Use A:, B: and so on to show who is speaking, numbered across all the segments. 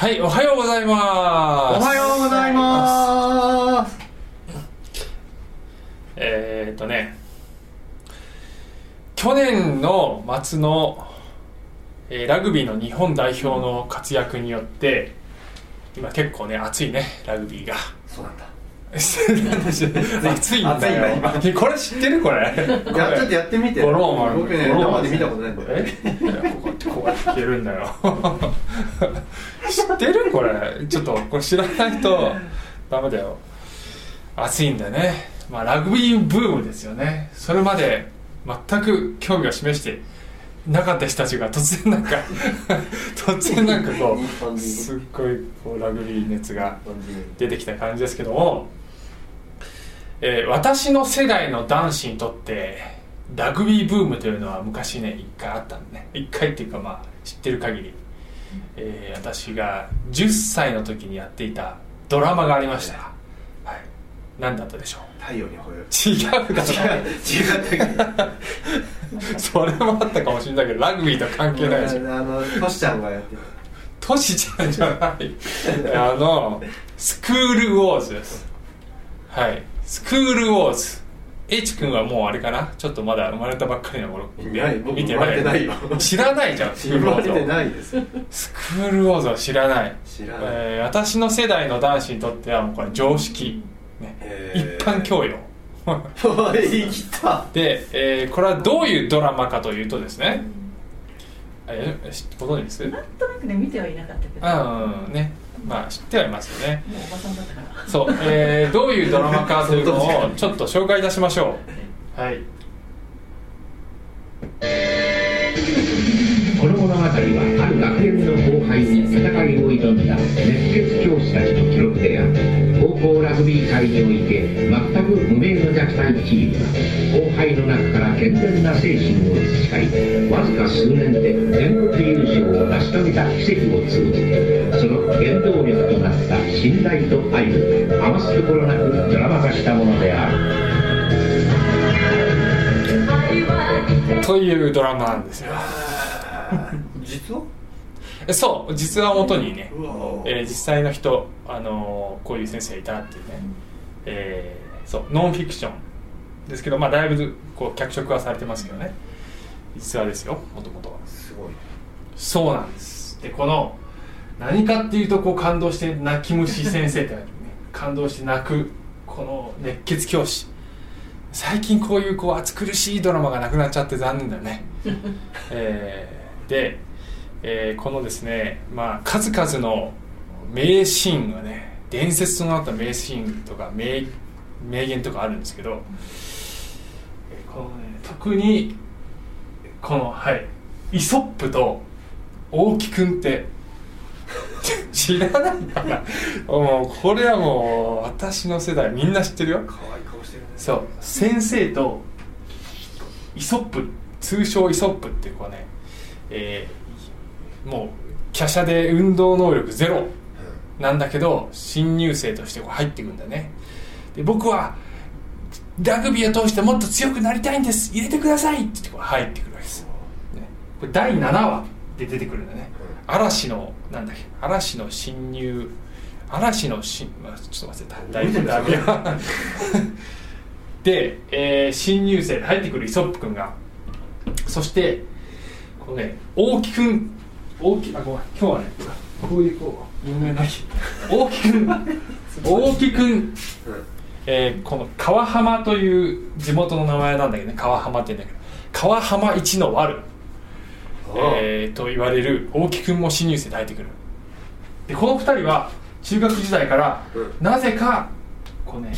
A: はいおはようございます。
B: おはようございます。
A: えー、っとね去年の末の、えーラグビーの日本代表の活躍によって今結構ね熱いねラグビーが。
B: そうなんだ。
A: 熱い。んだよ。
B: 熱い
A: これ知ってるこれ？
B: いやちょっとやってみて
A: ゴローマル
B: 僕ね生で見たことないんだよ。
A: え？いやこうやってこうやって消えるんだよ知ってるこれ。ちょっとこれ知らないと。ダメだよ。熱いんだよね。まあラグビーブームですよね。それまで全く興味を示してなかった人たちが突然なんか 突然なんかこうすっごいこうラグビー熱が出てきた感じですけども、えー私の世代の男子にとってラグビーブームというのは昔ね一回あったんでね。一回っていうかまあ知ってる限り、えー私が10歳の時にやっていたドラマがありました、はい、何だったでしょう？
B: 太陽にほえる。
A: 違うだろ
B: 違う違った。
A: それもあったかもしれないけどラグビーと関係ないし
B: あのトシちゃんがやって
A: トシちゃんじゃない。あのスクールウォーズです。はい。スクールウォーズ H 君はもうあれかな？ちょったまだ生まれたばっかりの頃。
B: いない僕
A: 見て
B: ない。よ。
A: 知らないじゃん。スクールウォーズを
B: 生まれてないです。
A: スクールウォーズを知らない。
B: 知らない。
A: えー私の世代の男子にとってはもうこれ常識、ね、一般教養。
B: おい生きた。
A: で、えーこれはどういうドラマかというとですね、え知ご存知です？
C: なんとなくね見てはいなかったけど。
A: うんうんねまあ知ってはいますよね。そう、えーどういうドラマかというのをちょっと紹介いたしましょう。はい。
D: この物語はある学園の後輩に戦いを挑んだ熱血教師たちの記録である。高校ラグビー界において全く無名の弱体チームが後輩の中から健全な精神を培いわずか数年で全国優勝を成し遂げた奇跡を通じてその原動力となった信頼と愛を余すところなくドラマ化したものである。
A: というドラマなんですよ。
B: 実は？
A: えそう。実話をもとにね、えー実際の人、あのーこういう先生いたっていうね、えーそう。ノンフィクション。ですけど、まあ、だいぶこう脚色はされてますけどね。実話ですよ。もともとは。
B: すごい
A: そうなんです。でこの何かっていうとこう感動して泣き虫先生って、ね、感動して泣くこの熱血教師。最近こういうこう暑苦しいドラマがなくなっちゃって残念だよね、えーで、えーこのですね、まあ、数々の名シーンがね伝説となった名シーンとか名名言とかあるんですけど、えーこのね特にこのはいイソップと大木くんって。知らないかなもうこれはもう私の世代みんな知ってるよ。
B: 可愛い顔してるね。
A: そう。先生とイソップ通称イソップっていう子はね、えーもう華奢で運動能力ゼロなんだけど新入生としてこう入っていくんだね。で僕はラグビーを通してもっと強くなりたいんです。入れてくださいって言ってこう入ってくるわけです、ね、これ第7話で出てくるんだね。嵐のなんだっけ嵐の侵入嵐の侵、まあ、ちょっと忘れただいぶだいぶ で、えー新入生で入ってくるイソップ君が。そしてこのね大木君大木あごめん今日はねこういうこう有名な日大木君大木君えーこの川浜という地元の名前なんだけどね川浜って言うんだけど。川浜一の悪、えーと言われる大木君も新入生で入ってくる。でこの二人は中学時代から
B: う
A: なぜかこうね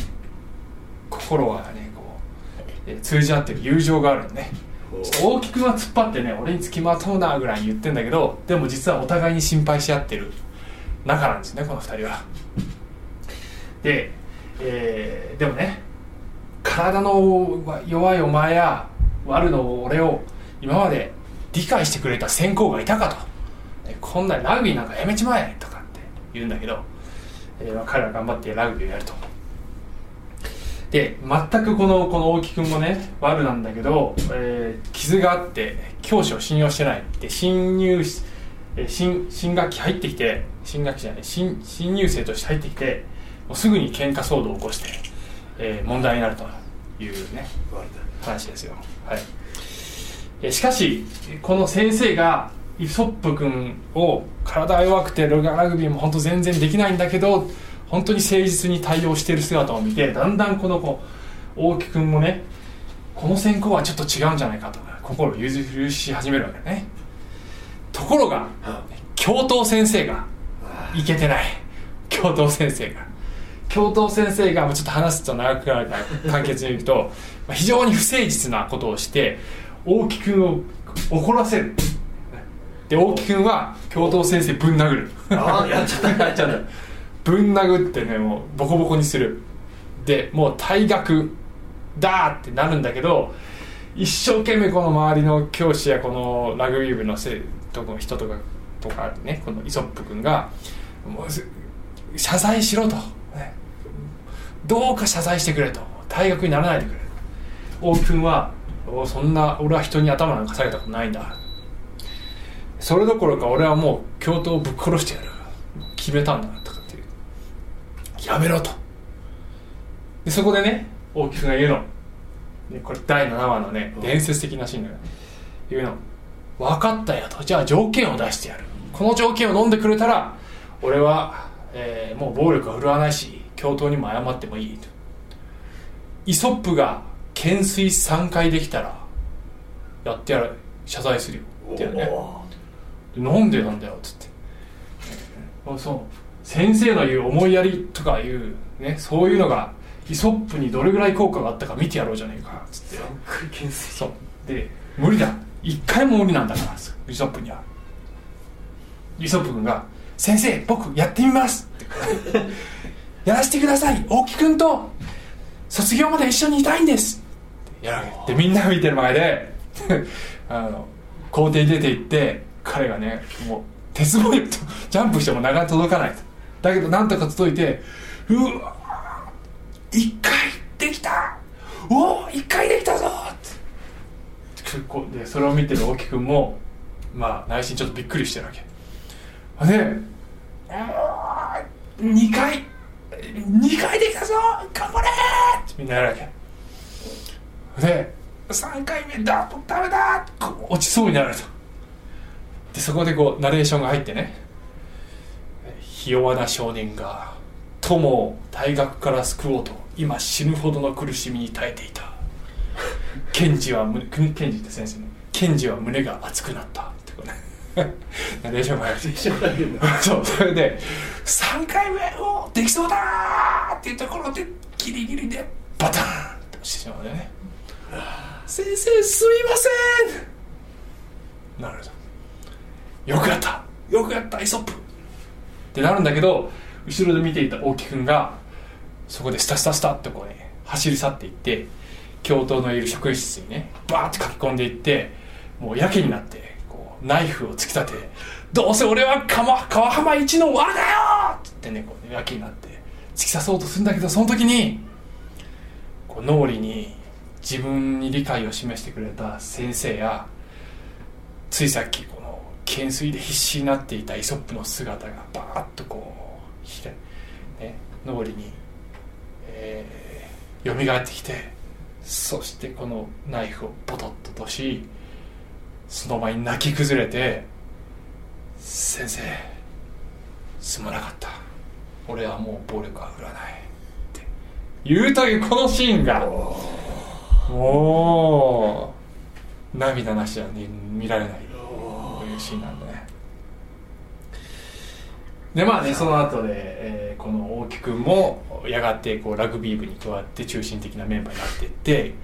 A: 心がねこう、えー通じ合ってる友情があるのね。大木君は突っ張ってね俺につきまとうなぐらいに言ってんだけどでも実はお互いに心配し合ってる。仲なんですねこの二人は。で、えーでもね体の弱いお前や悪の俺を今まで理解してくれた先行がいたかと。えこんなラグビーなんかやめちまえとかって言うんだけど、えー彼は頑張ってラグビーをやると。で全くこのこの大木君もね悪なんだけど、えー傷があって教師を信用してないで新入新新学期入ってきて新学期じゃない新新入生として入ってきてもうすぐに喧嘩騒動を起こして、えー問題になるというね話ですよ、はい、えしかしこの先生がイソップ君を体弱くてラグビーも本当全然できないんだけど本当に誠実に対応している姿を見てだんだんこの子大木君もねこの選考はちょっと違うんじゃないかと心を許し始めるわけね。ところが教頭先生がいけてない。教頭先生が。教頭先生がちょっと話すと長くなるから簡潔に言うと非常に不誠実なことをして大木君を怒らせる。で大木君は教頭先生ぶん殴る。
B: ああやっちゃった
A: やっちゃった。ぶん殴ってねもうボコボコにする。でもう退学だーってなるんだけど一生懸命この周りの教師やこのラグビー部の生徒の人とかとかねこのイソップ君がもうす謝罪しろと、ね。どうか謝罪してくれと。退学にならないでくれ。大木君はおそんな俺は人に頭なんか下げたことないんだ。それどころか俺はもう教頭をぶっ殺してやる。決めたんだとかっていう。やめろと。でそこでね大木君が言うの。でこれ第7話のね伝説的なシーンだよ。言うの。分かったよと。じゃあ条件を出してやる。この条件を飲んでくれたら俺は、えーもう暴力は振るわないし教頭にも謝ってもいいと。イソップが懸垂3回できたらやってやる謝罪するよ。ってやるね。んでなんだよっつって。あそう。先生の言う思いやりとかいうねそういうのがイソップにどれぐらい効果があったか見てやろうじゃねえかっつってそう。で無理だ。一回も無理なんだからイソップには。イソップ君が「先生僕やってみます」って。やらせてください。大木君と卒業まで一緒にいたいんですやるわけでみんな見てる前で あの校庭に出て行って彼がねもう鉄棒に ジャンプしてもなかなか届かないと。だけどなんとか届いてうわ一回できた。おお一回できたぞ。って。でそれを見てる大木君もまあ内心ちょっとびっくりしてるわけ。で2回2回できたぞ。頑張れってみんなやるわけ。で3回目だダメだ落ちそうになると。でそこでこうナレーションが入ってねひ弱な少年が友を大学から救おうと今死ぬほどの苦しみに耐えていた。ケンジは胸ケンジって先生ね。ケンジは胸が熱くなった。ってこうね。ナレーションが入ってそうそれで3回目をできそうだーっていうところでギリギリでバターンって落ちてしまうんだよね先生すみません。なるほど。よくやった。よくやったイソップ。ってなるんだけど後ろで見ていた大木君がそこでスタスタスタってこうね走り去っていって教頭のいる職員室にねバーって書き込んでいってもうやけになってこうナイフを突き立てどうせ俺は川川浜一の輪だよっつってねこうねやけになって突き刺そうとするんだけどその時にこう脳裏に自分に理解を示してくれた先生やついさっきこの懸垂で必死になっていたイソップの姿がバーッとこうひれ、ね、脳裏に、えー、蘇ってきてそしてこのナイフをポトッと落としその前に泣き崩れて「先生すまなかった。俺はもう暴力は振らない」って。言うというこのシーンがもう涙なしは、ね、見られない。というシーンなんでね。でまあねその後で、えーこの大木君もやがてこうラグビー部に加わって中心的なメンバーになっていって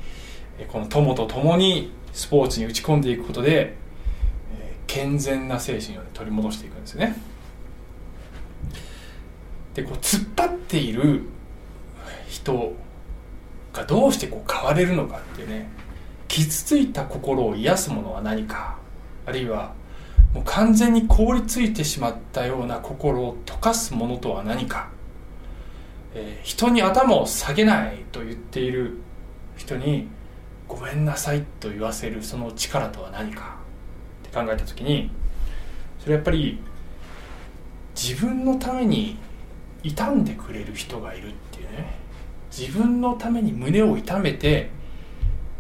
A: えーこの友と共にスポーツに打ち込んでいくことで、えー健全な精神を、ね、取り戻していくんですよね。でこう突っ張っている人がどうしてこう変われるのかっていうね傷ついた心を癒すものは何かあるいはもう完全に凍りついてしまったような心を溶かすものとは何か、えー人に頭を下げないと言っている人にごめんなさいと言わせるその力とは何かって考えた時にそれやっぱり自分のために傷んでくれる人がいるっていうね自分のために胸を痛めて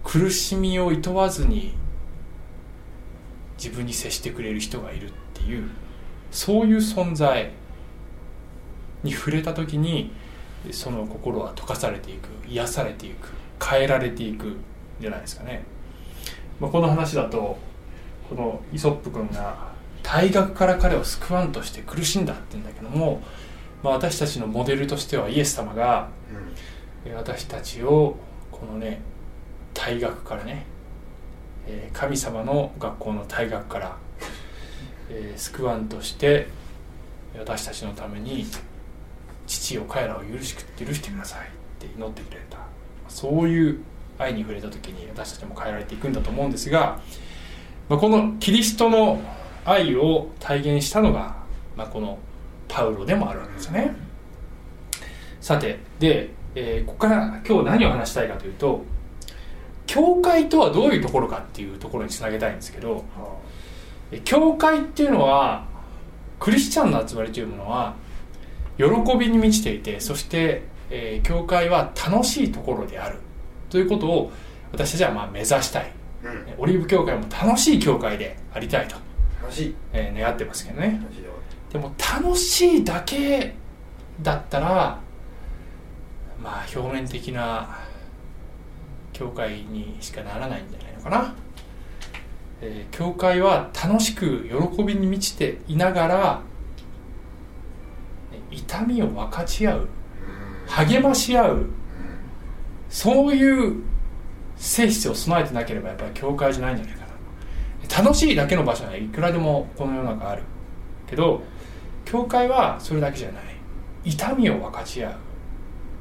A: 苦しみをいとわずに自分に接してくれる人がいるっていうそういう存在に触れた時にその心は溶かされていく癒されていく変えられていくじゃないですかね、まあ、この話だとこのイソップ君が大学から彼を救わんとして苦しんだって言うんだけども、まあ、私たちのモデルとしてはイエス様がえー私たちをこのね大学からね、神様の学校の大学から、救わんとして私たちのために父よ彼らを許し許してくださいって祈ってくれた。そういう愛に触れた時に私たちも変えられていくんだと思うんですが、ま、このキリストの愛を体現したのが、まあ、このパウロでもあるわけですよね。さてで、えーここから今日何を話したいかというと教会とはどういうところかっていうところにつなげたいんですけどえ教会っていうのはクリスチャンの集まりというものは喜びに満ちていてそして、えー教会は楽しいところであるということを私たちはまあ目指したい。
B: うん。
A: えオリーブ教会も楽しい教会でありたいと、
B: 楽しい。
A: えー願ってますけどね。でも楽しいだけだったらまあ表面的な教会にしかならないんじゃないのかな、えー教会は楽しく喜びに満ちていながらえ痛みを分かち合う励まし合うそういう性質を備えてなければやっぱり教会じゃないんじゃないかな。楽しいだけの場所はいくらでもこの世の中あるけど教会はそれだけじゃない。痛みを分かち合う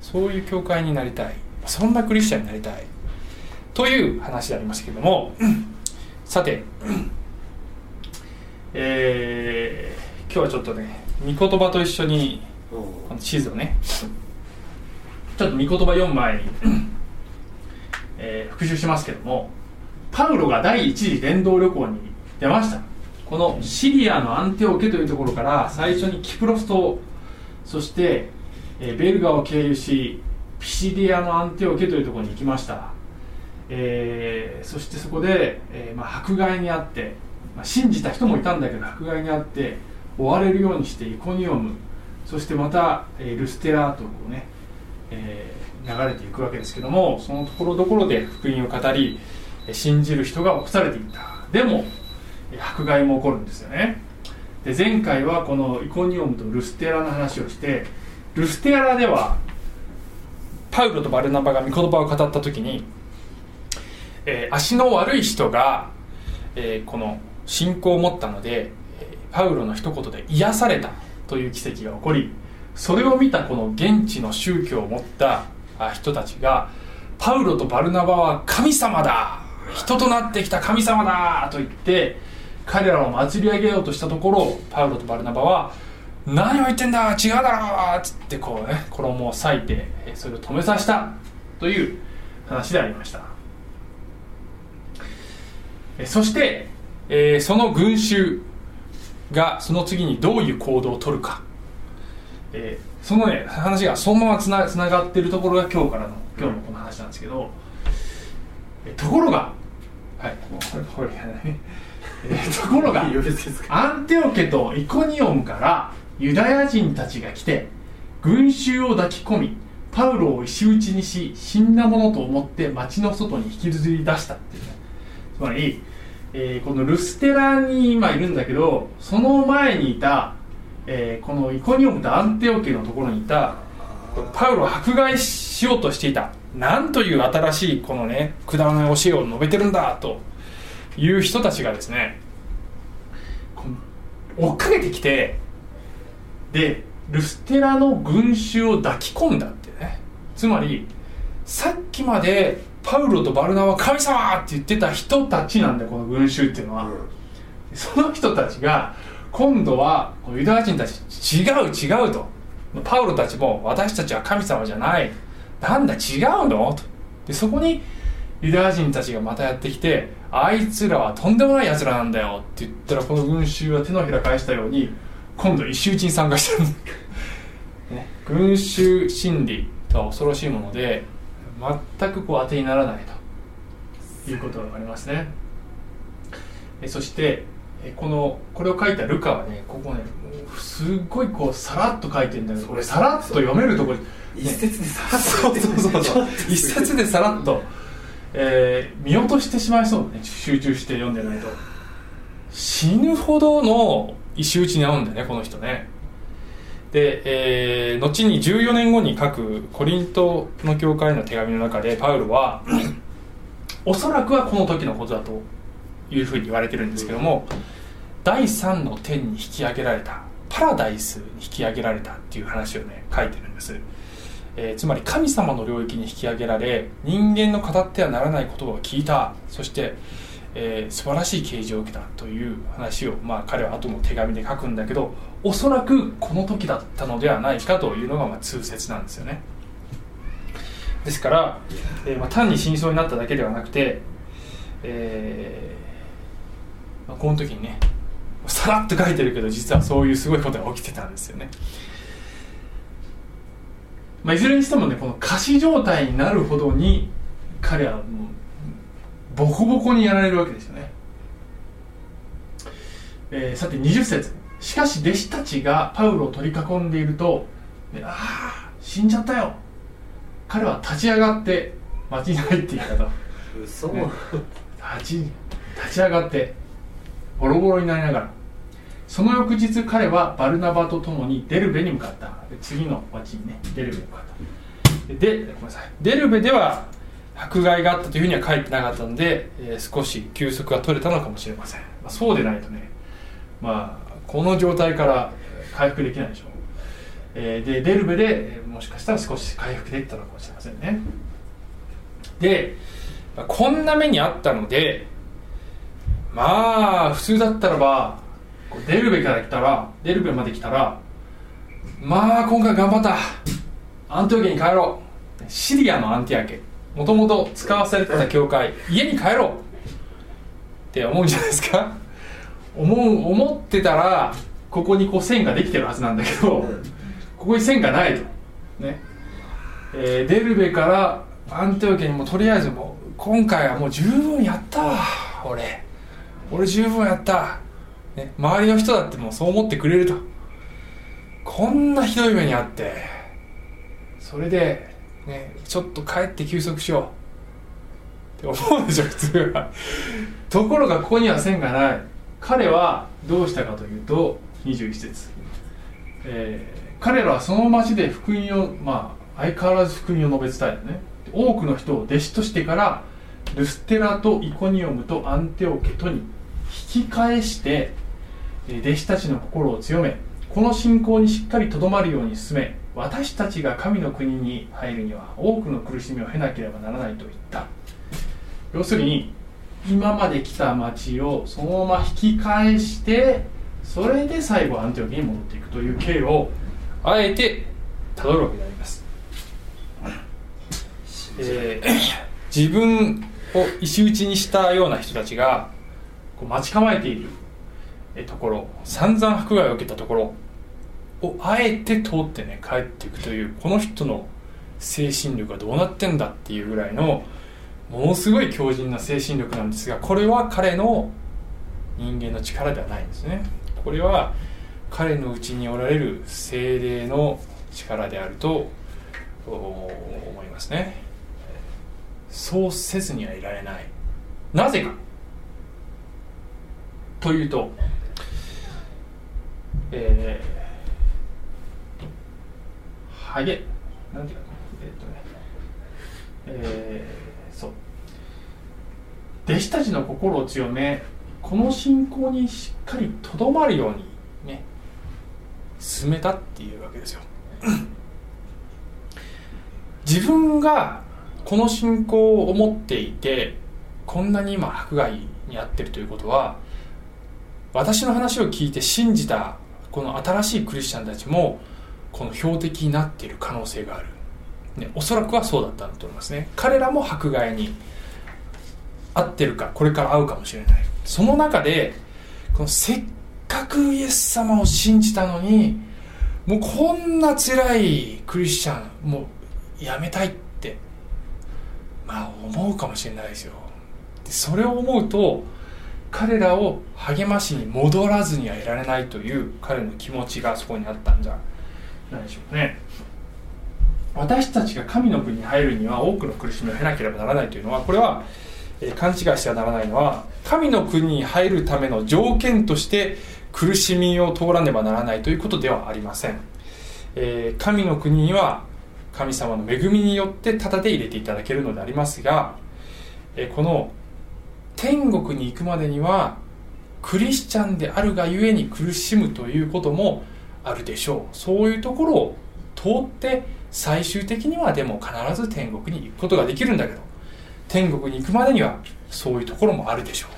A: そういう教会になりたい。そんなクリスチャンになりたい。という話でありますけれども さて えー今日はちょっとね御言葉と一緒にこの地図をねちょっと御言葉読む前に、えー復習しますけどもパウロが第一次伝道旅行に出ました。このシリアのアンテオケというところから最初にキプロス島そして、えベルガを経由しピシディアのアンテオケというところに行きました、えーそしてそこで、えーまあ、迫害にあって、まあ、信じた人もいたんだけど迫害にあって追われるようにしてイコニオム。そしてまた、えールステラとこうね、え流れていくわけですけどもそのところどころで福音を語り信じる人が起こされていった。でも迫害も起こるんですよね。で前回はこのイコニオムとルステラの話をしてルステアラではパウロとバルナバが御言葉を語った時に、えー足の悪い人が、えーこの信仰を持ったので、パウロの一言で癒されたという奇跡が起こりそれを見たこの現地の宗教を持った人たちがパウロとバルナバは神様だ人となってきた神様だと言って彼らを祭り上げようとしたところパウロとバルナバは何を言ってんだ？違うだろっつってこうね衣を裂いてえそれを止めさせたという話でありました。えそして、えーその群衆がその次にどういう行動をとるか、えーそのね話がそのままつなつながっているところが今日からの今日のこの話なんですけど、えところがはい。もうこれこれねえーところがアンテオケとイコニオムからユダヤ人たちが来て群衆を抱き込みパウロを石打ちにし死んだものと思って町の外に引きずり出したっていうね。つまり、えーこのルステラに今いるんだけどその前にいた、えーこのイコニオムとアンテオケのところにいたパウロを迫害しようとしていた。なんという新しいこのねくだらない教えを述べてるんだという人たちがですね追っかけてきてでルステラの群衆を抱き込んだってね。つまりさっきまでパウロとバルナは神様って言ってた人たちなんだよこの群衆っていうのは、その人たちが今度はユダヤ人たち違う違うと。パウロたちも私たちは神様じゃない。なんだ違うの？と。でそこにユダヤ人たちがまたやってきてあいつらはとんでもない奴らなんだよって言ったらこの群衆は手のひら返したように今度石打ちに参加してる、ね、群衆心理とは恐ろしいもので全くこう当てにならないと。いうことがありますね。えそしてえこのこれを書いたルカはねここねすっごいこうさらっと書いてるんだけどこれさらっと読めるところ。
B: 一節でさ
A: そうそうそうそう。一冊でさらっと、えー見落としてしまいそうね。集中して読んでないと。死ぬほどの石打ちに合うんだよねこの人ね。で、えー後に14年後に書くコリントの教会の手紙の中でパウロは おそらくはこの時のことだというふうに言われてるんですけども第三の天に引き上げられたパラダイスに引き上げられたっていう話をね書いてるんです、えーつまり神様の領域に引き上げられ人間の語ってはならない言葉を聞いた。そして、えー素晴らしい啓示を受けたという話を、まあ、彼は後の手紙で書くんだけどおそらくこの時だったのではないかというのがまあ通説なんですよね。ですから、えーまあ、単に真相になっただけではなくて、えーまあ、この時にねさらっと書いてるけど実はそういうすごいことが起きてたんですよね、まあ、いずれにしてもねこの仮死状態になるほどに彼はもうボコボコにやられるわけですよね、えーさて20節。しかし弟子たちがパウロを取り囲んでいると「ああ死んじゃったよ」彼は立ち上がって町に入っていったと。
B: 嘘。
A: ね立ち立ち上がってボロボロになりながら。その翌日彼はバルナバと共にデルベに向かった。で次の町にねデルベに向かった。ででごめんなさい。デルベでは迫害があったというふうには書いてなかったので、えー少し休息が取れたのかもしれません、まあ、そうでないとねまあこの状態から回復できないでしょう、えーでデルベでもしかしたら少し回復できたのかもしれませんね。でこんな目にあったのでまあ普通だったらばデルベから来たらデルベまで来たらまあ今回頑張った。アンティオケに帰ろう。シリアのアンティアケもともと使わされてた教会家に帰ろうって思うんじゃないですか？思う思ってたらここにこう線ができてるはずなんだけどここに線がないと。ね。えーデルベからアンティオケにもとりあえずもう今回はもう十分やったわ俺。俺十分やった、ね、周りの人だってもうそう思ってくれると。こんなひどい目にあって。それで、ね、ちょっと帰って休息しよう。って思うでしょ普通は。ところがここには線がない。彼はどうしたかというと21節、えー彼らはその町で福音をまあ相変わらず福音を述べ伝えるね。多くの人を弟子としてからルステラとイコニオムとアンテオケとに引き返して弟子たちの心を強めこの信仰にしっかりとどまるように進め私たちが神の国に入るには多くの苦しみを経なければならないと言った。要するに今まで来た町をそのまま引き返してそれで最後アンテオケに戻っていくという経路をあえてたどるわけであります、えー自分を石打ちにしたような人たちがこう待ち構えているところ散々迫害を受けたところをあえて通ってね帰っていくというこの人の精神力がどうなってんだっていうぐらいのものすごい強靭な精神力なんですがこれは彼の人間の力ではないんですね。これは彼のうちにおられる精霊の力であると思いますね。そうせずにはいられない。なぜか。というとえー、はげなんていうかえっとね。えー、そう。弟子たちの心を強めこの信仰にしっかりとどまるようにね進めたっていうわけですよ。自分がこの信仰を持っていてこんなに今迫害に遭ってるということは私の話を聞いて信じたこの新しいクリスチャンたちもこの標的になっている可能性がある、ね、おそらくはそうだったんだと思いますね。彼らも迫害に遭ってるかこれから会うかもしれない。その中でこのせっかくイエス様を信じたのにもうこんな辛いクリスチャンもうやめたいってまあ思うかもしれないですよ。でそれを思うと彼らを励ましに戻らずにはいられないという彼の気持ちがそこにあったんじゃ。ないでしょうね。私たちが神の国に入るには多くの苦しみを経なければならないというのはこれはえー勘違いしてはならないのは神の国に入るための条件として苦しみを通らねばならないということではありません、えー神の国には神様の恵みによってタダで入れていただけるのでありますが、えーこの天国に行くまでにはクリスチャンであるがゆえに苦しむということもあるでしょう。そういうところを通って最終的にはでも必ず天国に行くことができるんだけど天国に行くまでにはそういうところもあるでしょう。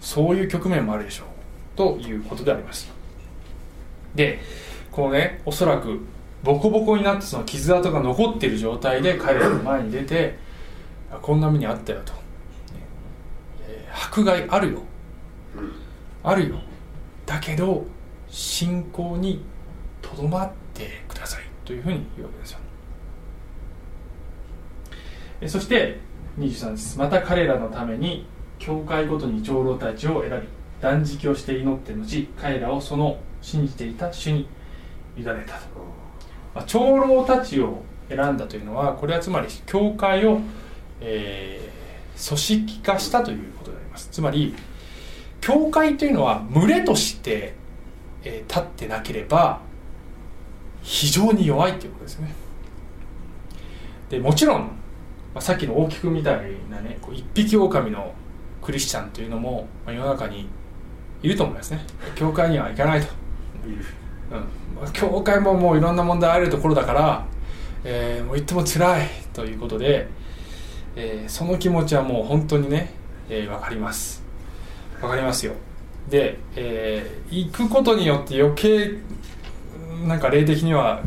A: そういう局面もあるでしょう。ということであります。でこのねおそらくボコボコになってその傷跡が残っている状態で彼らの前に出てこんな目にあったよと、えー迫害あるよ。あるよ。だけど信仰にとどまってくださいというふうに言うわけですよ。そして23節。また彼らのために教会ごとに長老たちを選び断食をして祈って後彼らをその信じていた主に委ねたと、まあ、長老たちを選んだというのはこれはつまり教会を、えー組織化したということであります。つまり教会というのは群れとして、えー立ってなければ非常に弱いということですね。でもちろん、まあ、さっきの大きくみたいなねこう一匹狼のクリスチャンというのも、まあ世の中にいると思いますね。教会には行かないと、うん。まあ、教会ももういろんな問題あるところだから、えーもう行っても辛いということで、えーその気持ちはもう本当にね、えー、分かります。分かりますよ。で、えー行くことによって余計なんか霊的には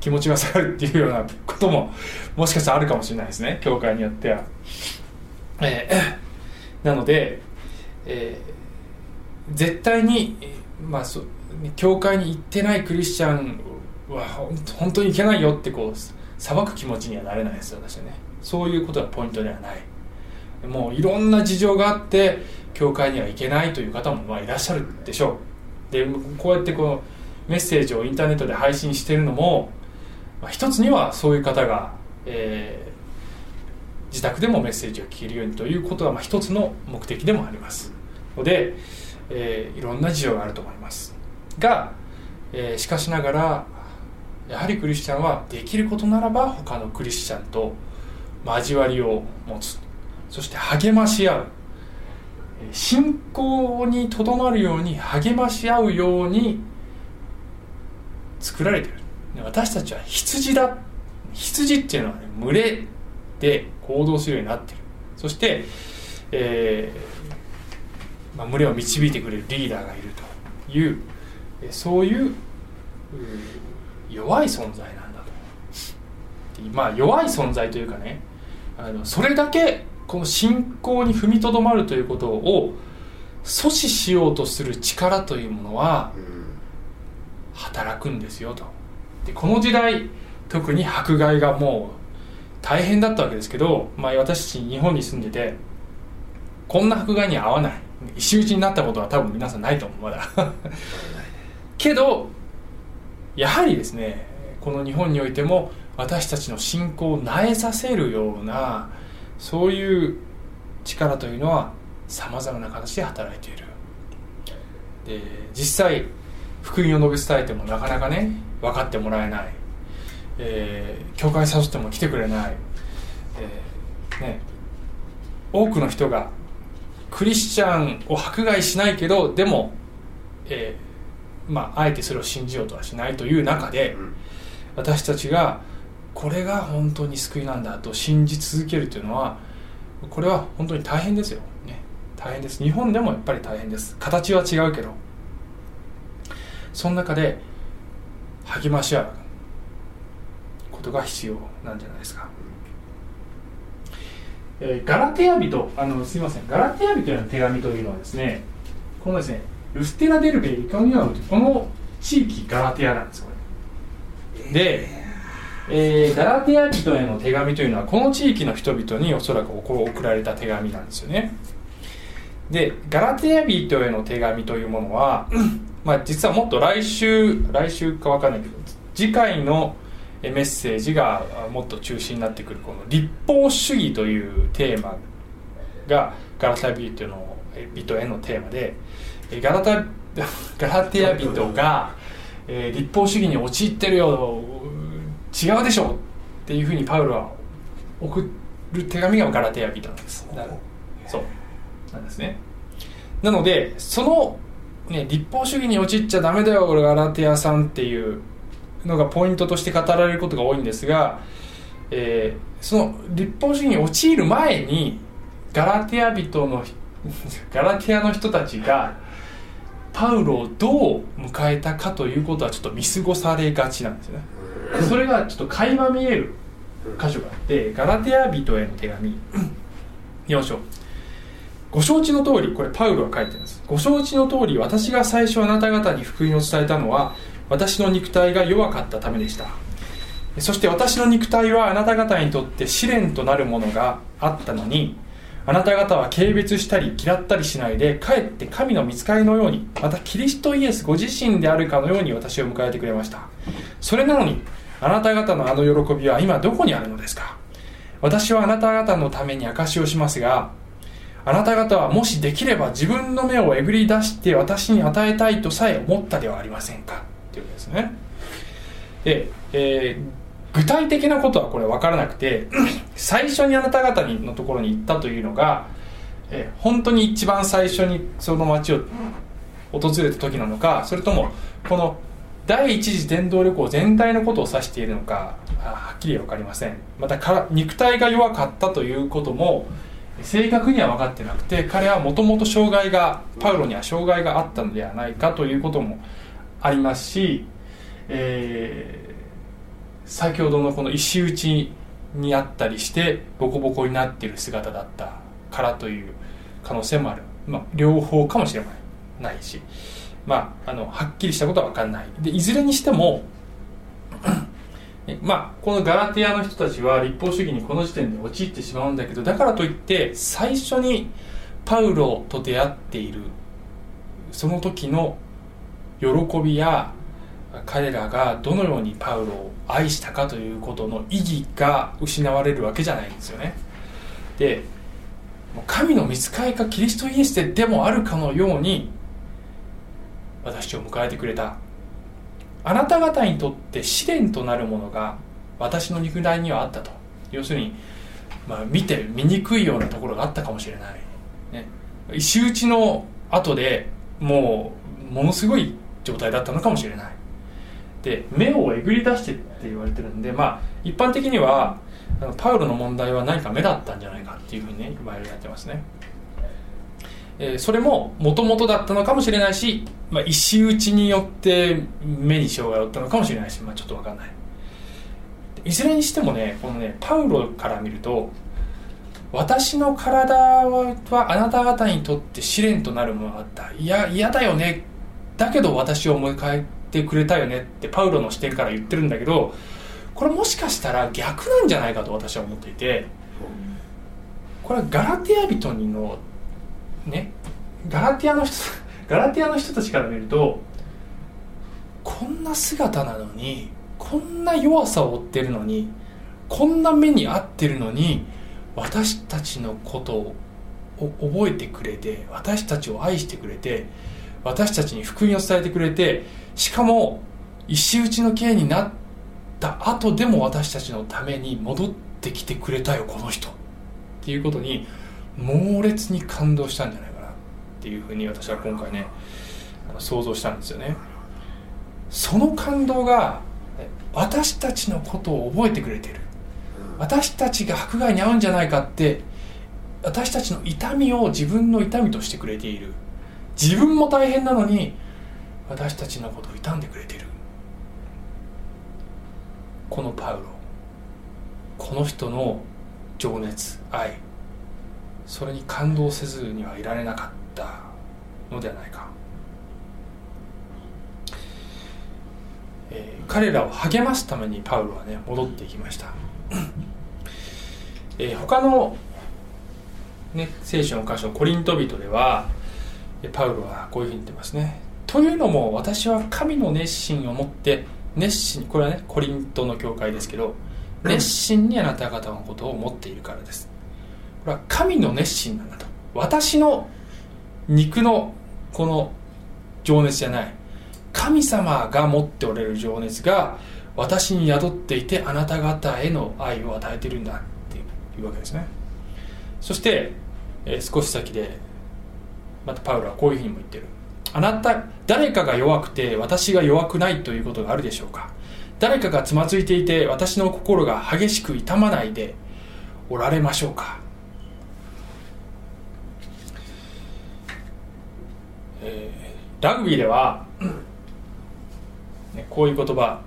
A: 気持ちが下がるっていうようなことももしかしたらあるかもしれないですね教会によっては、えーなので、えー絶対に、えーまあ、そ教会に行ってないクリスチャンは本当に行けないよってこう裁く気持ちにはなれないですよ私はね。そういうことがポイントではない。もういろんな事情があって教会には行けないという方もまあいらっしゃるでしょう。でこうやってこうメッセージをインターネットで配信しているのも、まあ、一つにはそういう方が、えー自宅でもメッセージを聞けるようにということがまあ一つの目的でもあります。ので、えーいろんな事情があると思います。が、えーしかしながらやはりクリスチャンはできることならば他のクリスチャンと交わりを持つ。そして励まし合う。信仰にとどまるように励まし合うように作られてる。私たちは羊だ。羊っていうのは、ね、群れで行動するようになってる。そして、えーまあ、群れを導いてくれるリーダーがいるというそういう弱い存在なんだと。まあ弱い存在というかねあのそれだけこの信仰に踏みとどまるということを阻止しようとする力というものは働くんですよと。でこの時代特に迫害がもう大変だったわけですけど、まあ、私たち日本に住んでてこんな迫害には合わない。石打ちになったことは多分皆さんないと思うまだ。けどやはりですねこの日本においても私たちの信仰を苗えさせるようなそういう力というのはさまざまな形で働いている。で実際福音を述べ伝えてもなかなかね分かってもらえない、えー教会に誘っても来てくれない、えーね、多くの人がクリスチャンを迫害しないけどでも、えーまあ、あえてそれを信じようとはしないという中で私たちがこれが本当に救いなんだと信じ続けるというのはこれは本当に大変ですよ、ね、大変です。日本でもやっぱり大変です。形は違うけどその中で励まし合うことが必要なんじゃないですか、えーガラテヤ人あのすみません。ガラテヤ人への手紙というのはですねこのですねルステラ・デルベ・イカニアムってこの地域ガラテアなんですこれ。で、えーガラテア人への手紙というのはこの地域の人々におそらく送られた手紙なんですよね。でガラテア人への手紙というものは、まあ、実はもっと来週来週か分かんないけど次回のえメッセージがあもっと中心になってくるこの立法主義というテーマがガラテア人のえ人へのテーマでえガラタ ガラテア人が、えー立法主義に陥ってるよ違うでしょっていうふうにパウロは送る手紙がガラテア人なんです。なそう。なんですね。なのでその、ね、立法主義に陥っちゃダメだよ俺ガラテアさんっていうのがポイントとして語られることが多いんですが、えーその立法主義に陥る前にガラテア人の ガラテアの人たちがパウロをどう迎えたかということはちょっと見過ごされがちなんですよね。それがちょっと垣間見える箇所があってガラテア人への手紙。4章ご承知の通りこれパウロが書いてるんです。ご承知の通り私が最初あなた方に福音を伝えたのは私の肉体が弱かったためでした。そして私の肉体はあなた方にとって試練となるものがあったのにあなた方は軽蔑したり嫌ったりしないでかえって神の見つかりのようにまたキリストイエスご自身であるかのように私を迎えてくれました。それなのにあなた方のあの喜びは今どこにあるのですか？私はあなた方のために証しをしますがあなた方はもしできれば自分の目をえぐり出して私に与えたいとさえ思ったではありませんか？っていうことですね。で、えー具体的なことはこれ分からなくて 最初にあなた方にのところに行ったというのが、えー本当に一番最初にその町を訪れた時なのかそれともこの第一次伝道旅行全体のことを指しているのかはっきり分かりません。またから肉体が弱かったということも正確には分かってなくて彼はもともと障害がパウロには障害があったのではないかということもありますし、えー先ほどのこの石打ちにあったりしてボコボコになっている姿だったからという可能性もある、まあ、両方かもしれないし、まあ、あのはっきりしたことは分かんない。でいずれにしてもまあ、このガラテヤの人たちは立法主義にこの時点で陥ってしまうんだけどだからといって最初にパウロと出会っているその時の喜びや彼らがどのようにパウロを愛したかということの意義が失われるわけじゃないんですよね。で神の見つかりかキリストイエスででもあるかのように私を迎えてくれた。あなた方にとって試練となるものが私の肉体にはあったと。要するに、まあ、見て見にくいようなところがあったかもしれない、ね、石打ちの後でもうものすごい状態だったのかもしれない。で目をえぐり出してって言われてるんでまあ一般的にはパウロの問題は何か目だったんじゃないかっていうふうにね言われてますね。えーそれももともとだったのかもしれないし、まあ、石打ちによって目に障害を負ったのかもしれないし、まあ、ちょっと分かんない。いずれにしてもねこのねパウロから見ると私の体はあなた方にとって試練となるものがあった。いや嫌だよね。だけど私を迎えてくれたよね。ってパウロの視点から言ってるんだけどこれもしかしたら逆なんじゃないかと私は思っていてこれはガラテヤ人にのねガラティアの人 ガラティアの人たちから見るとこんな姿なのにこんな弱さを負ってるのにこんな目に遭ってるのに私たちのことを覚えてくれて私たちを愛してくれて私たちに福音を伝えてくれてしかも石打ちの刑になった後でも私たちのために戻ってきてくれたよこの人。っていうことに猛烈に感動したんじゃないかなっていうふうに私は今回ね想像したんですよね。その感動が私たちのことを覚えてくれてる。私たちが迫害に遭うんじゃないかって私たちの痛みを自分の痛みとしてくれている。自分も大変なのに私たちのことを痛んでくれている。このパウロ。この人の情熱愛。それに感動せずにはいられなかったのではないか、えー、彼らを励ますためにパウロはね戻っていきました、えー、他の、ね、聖書の箇所コリント人ではパウロはこういうふうに言ってますね。というのも私は神の熱心を持って熱心これはねコリントの教会ですけど熱心にあなた方のことを思っているからです。これは神の熱心なんだと。私の肉のこの情熱じゃない。神様が持っておれる情熱が私に宿っていてあなた方への愛を与えてるんだっていうわけですね。そして、えー少し先でまたパウロはこういうふうにも言ってる。あなた誰かが弱くて私が弱くないということがあるでしょうか。誰かがつまずいていて私の心が激しく痛まないでおられましょうかえーラグビーでは、ね、こういう言葉、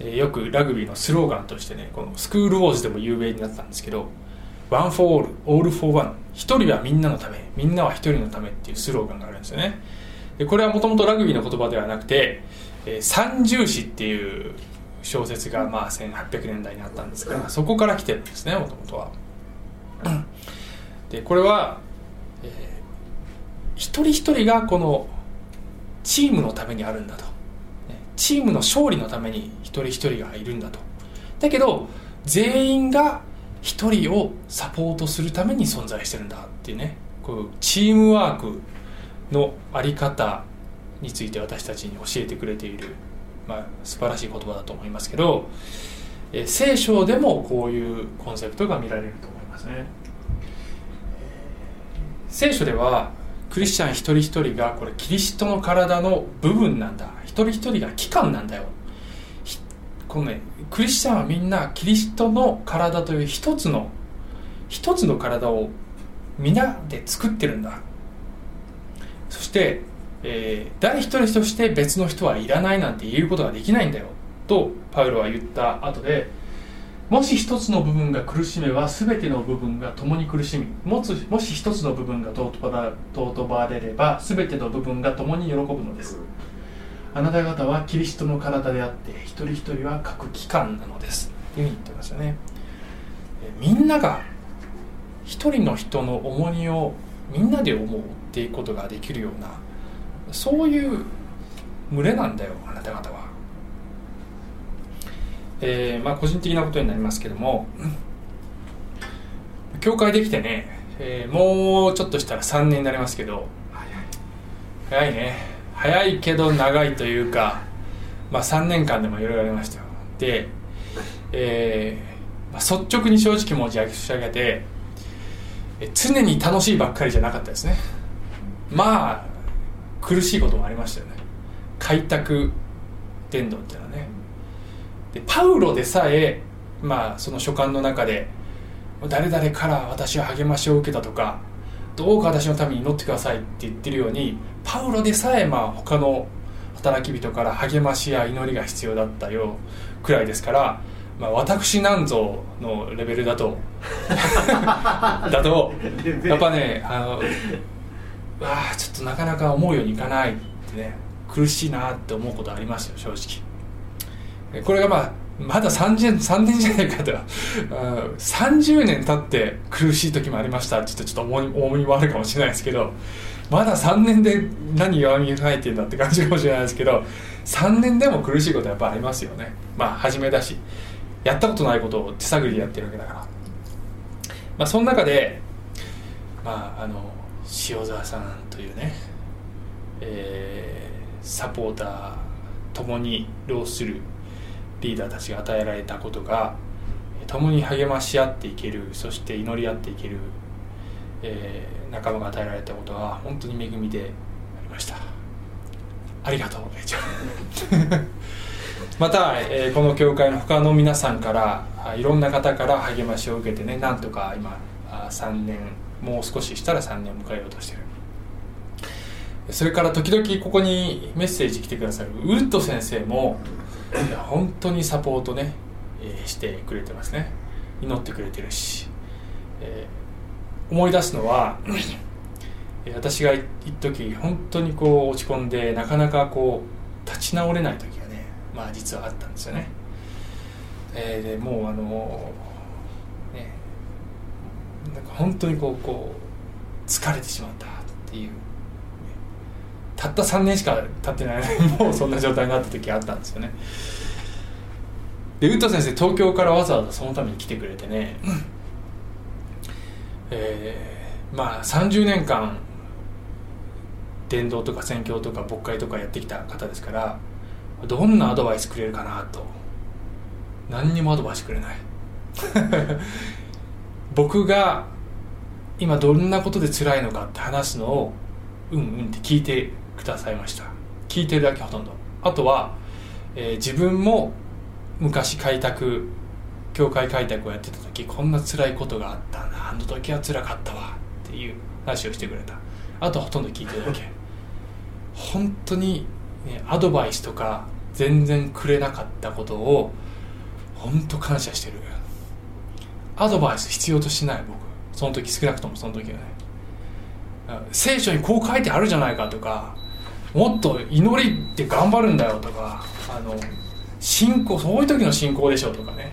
A: えーよくラグビーのスローガンとしてねこのスクールウォーズでも有名になったんですけど「One for all, all for one」一人はみんなのためみんなは一人のためっていうスローガンがあるんですよね。でこれはもともとラグビーの言葉ではなくて「えー三重視」っていう小説がまあ1800年代にあったんですがそこから来てるんですねもともとは。でこれは、えー一人一人がこのチームのためにあるんだと。チームの勝利のために一人一人がいるんだと。だけど全員が一人をサポートするために存在してるんだっていうね。こういうチームワークのあり方について私たちに教えてくれている、まあ、素晴らしい言葉だと思いますけど、え聖書でもこういうコンセプトが見られると思いますね。聖書ではクリスチャン一人一人がこれキリストの体の部分なんだ。一人一人が器官なんだよ。このねクリスチャンはみんなキリストの体という一つの一つの体を皆で作ってるんだ。そして、えー誰一人として別の人はいらないなんて言うことができないんだよ。とパウロは言った後でもし一つの部分が苦しめば全ての部分が共に苦しみもつもし一つの部分が尊ばれれば全ての部分が共に喜ぶのです。あなた方はキリストの体であって一人一人は各機関なのです。というふうに言ってますよね。みんなが一人の人の重荷をみんなで思うっていうことができるようなそういう群れなんだよあなた方は。えーまあ、個人的なことになりますけども教会できてね、えーもうちょっとしたら3年になりますけど早いね。早いけど長いというか、まあ、3年間でもいろいろありましたよ。で、えーまあ、率直に正直申し上げて常に楽しいばっかりじゃなかったですね。まあ苦しいこともありましたよね。開拓伝道っていうのはね。でパウロでさえ、まあ、その書簡の中で誰々から私は励ましを受けたとかどうか私のために祈ってくださいって言ってるようにパウロでさえまあ他の働き人から励ましや祈りが必要だったよくらいですから、まあ、私なんぞのレベルだと だとやっぱねあのうわあちょっとなかなか思うようにいかないってね苦しいなって思うことありますよ正直。えこれがまあまだ3年 ,3 年じゃないかと。30年経って苦しい時もありました。って言うとちょっと重みもあるかもしれないですけど。まだ3年で何弱みが書いてんだって感じかもしれないですけど。3年でも苦しいことやっぱありますよね。まあ初めだし。やったことないことを手探りでやってるわけだから。まあその中でまああの塩沢さんというね、えーサポーター共に労するリーダーたちが与えられたことが共に励まし合っていけるそして祈り合っていける、えー仲間が与えられたことは本当に恵みでありました。ありがとう また、えーこの教会の他の皆さんからいろんな方から励ましを受けてねなんとか今あ3年もう少ししたら3年を迎えようとしてる。それから時々ここにメッセージ来てくださるウッド先生も本当にサポートね、えーしてくれてますね。祈ってくれてるし、えー思い出すのは私が一時本当にこう落ち込んでなかなかこう立ち直れない時がねまあ実はあったんですよね、えーでもうあのねなんか本当にこうこう疲れてしまったっていうたった3年しか経ってないもうそんな状態になった時あったんですよね。でウッド先生東京からわざわざそのために来てくれてね、えーまあ30年間伝道とか宣教とか牧会とかやってきた方ですからどんなアドバイスくれるかなと。何にもアドバイスくれない。僕が今どんなことで辛いのかって話すのをうんうんって聞いてくださいました聞いてるだけほとんどあとは、えー自分も昔開拓教会開拓をやってた時こんな辛いことがあったなあの時は辛かったわっていう話をしてくれたあとはほとんど聞いてるだけ本当に、ね、アドバイスとか全然くれなかったことを本当感謝してるアドバイス必要としない僕その時少なくともその時はね聖書にこう書いてあるじゃないかとかもっと祈りって頑張るんだよとかあの信仰そういう時の信仰でしょとかね。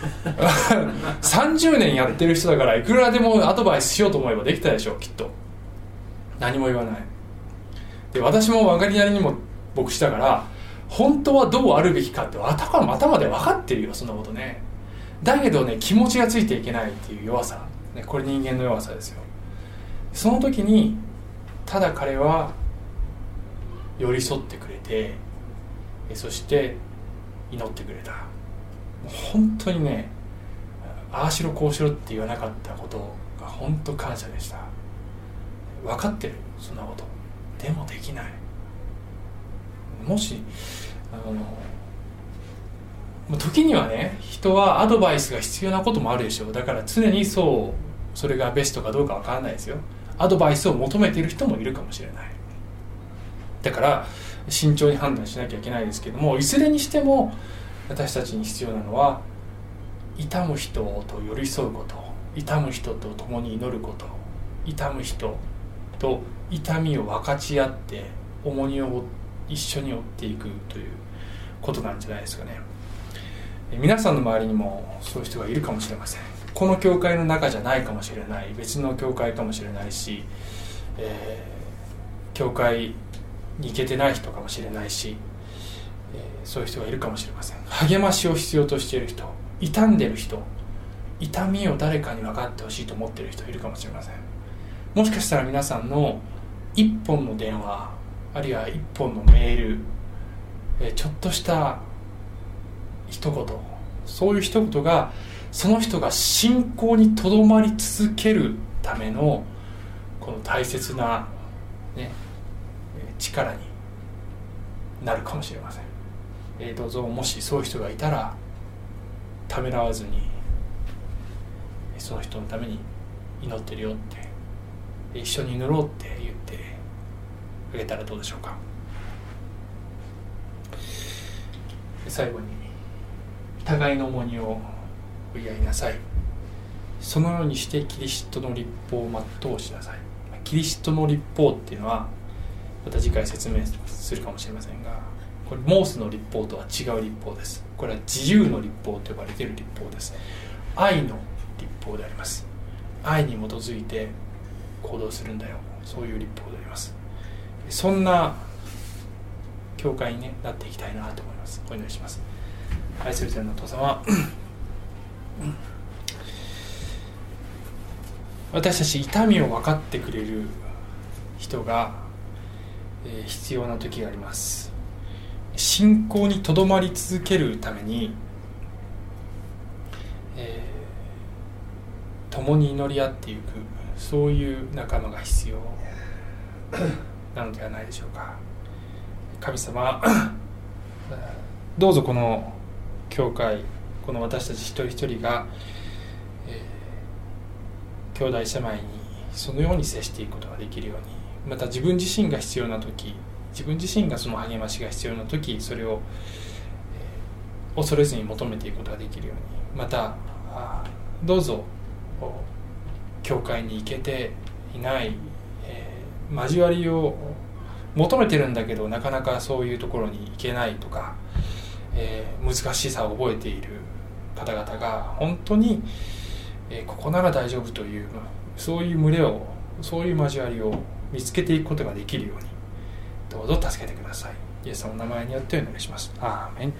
A: 30年やってる人だからいくらでもアドバイスしようと思えばできたでしょきっと。何も言わない。で私も分かりなりにも牧師だから本当はどうあるべきかって頭頭で分かってるよそんなことね。だけどね気持ちがついていけないっていう弱さ、ね、これ人間の弱さですよ。その時にただ彼は寄り添ってくれてそして祈ってくれた。本当にねああしろこうしろって言わなかったことが本当感謝でした。分かってるそんなこと。でもできない。もしあの時にはね人はアドバイスが必要なこともあるでしょう。だから常にそうそれがベストかどうかわからないですよ。アドバイスを求めている人もいるかもしれない。だから慎重に判断しなきゃいけないですけどもいずれにしても私たちに必要なのは痛む人と寄り添うこと痛む人と共に祈ること痛む人と痛みを分かち合って重荷を一緒に負っていくということなんじゃないですかね。皆さんの周りにもそういう人がいるかもしれません。この教会の中じゃないかもしれない。別の教会かもしれないし、えー教会に行けてない人かもしれないし、えーそういう人がいるかもしれません。励ましを必要としている人傷んでる人痛みを誰かに分かってほしいと思っている人いるかもしれません。もしかしたら皆さんの一本の電話あるいは一本のメール、えーちょっとした一言そういう一言がその人が信仰にとどまり続けるためのこの大切な、ね、力になるかもしれません、えーどうぞもしそういう人がいたらためらわずにその人のために祈ってるよって一緒に祈ろうって言ってあげたらどうでしょうか。最後に互いの重荷を追いやりなさい。そのようにしてキリストの立法を全うしなさい。キリストの立法っていうのはまた次回説明するかもしれませんがこれモースの立法とは違う立法です。これは自由の立法と呼ばれている立法です。愛の立法であります。愛に基づいて行動するんだよ。そういう立法であります。そんな教会に、ね、なっていきたいなと思います。お祈りします。愛する天のお父様。私たち痛みを分かってくれる人が、えー必要な時があります。信仰にとどまり続けるために、えー共に祈り合っていくそういう仲間が必要 なのではないでしょうか。神様どうぞこの教会この私たち一人一人が、えー兄弟姉妹にそのように接していくことができるようにまた自分自身が必要な時自分自身がその励ましが必要な時それを、恐れずに求めていくことができるように。またどうぞ教会に行けていない、えー交わりを求めてるんだけどなかなかそういうところに行けないとか、えー難しさを覚えている方々が本当に、えーここなら大丈夫というそういう群れをそういう交わりを見つけていくことができるように。どうぞ助けてください。イエス様の名前によってお祈りします。アーメン。